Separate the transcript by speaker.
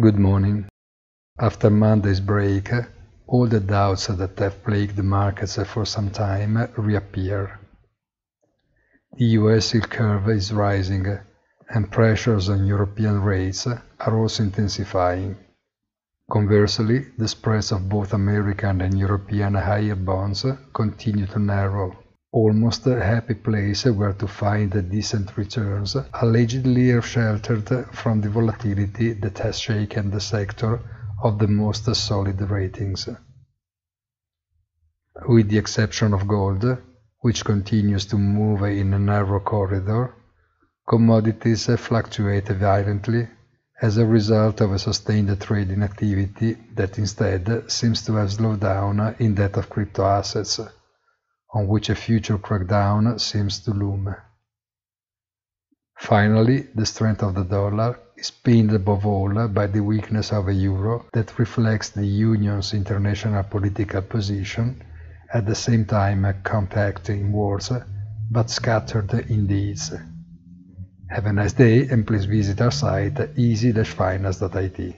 Speaker 1: Good morning. After Monday's break, all the doubts that have plagued the markets for some time reappear. The US yield curve is rising, and pressures on European rates are also intensifying. Conversely, the spreads of both American and European higher bonds continue to narrow. Almost a happy place where to find decent returns, allegedly sheltered from the volatility that has shaken the sector of the most solid ratings. With the exception of gold, which continues to move in a narrow corridor, commodities fluctuate violently as a result of a sustained trading activity that instead seems to have slowed down in that of crypto assets, on which a future crackdown seems to loom. Finally, the strength of the dollar is pinned above all by the weakness of a euro that reflects the Union's international political position, at the same time compact in words but scattered in deeds. Have a nice day and please visit our site easy-finance.it.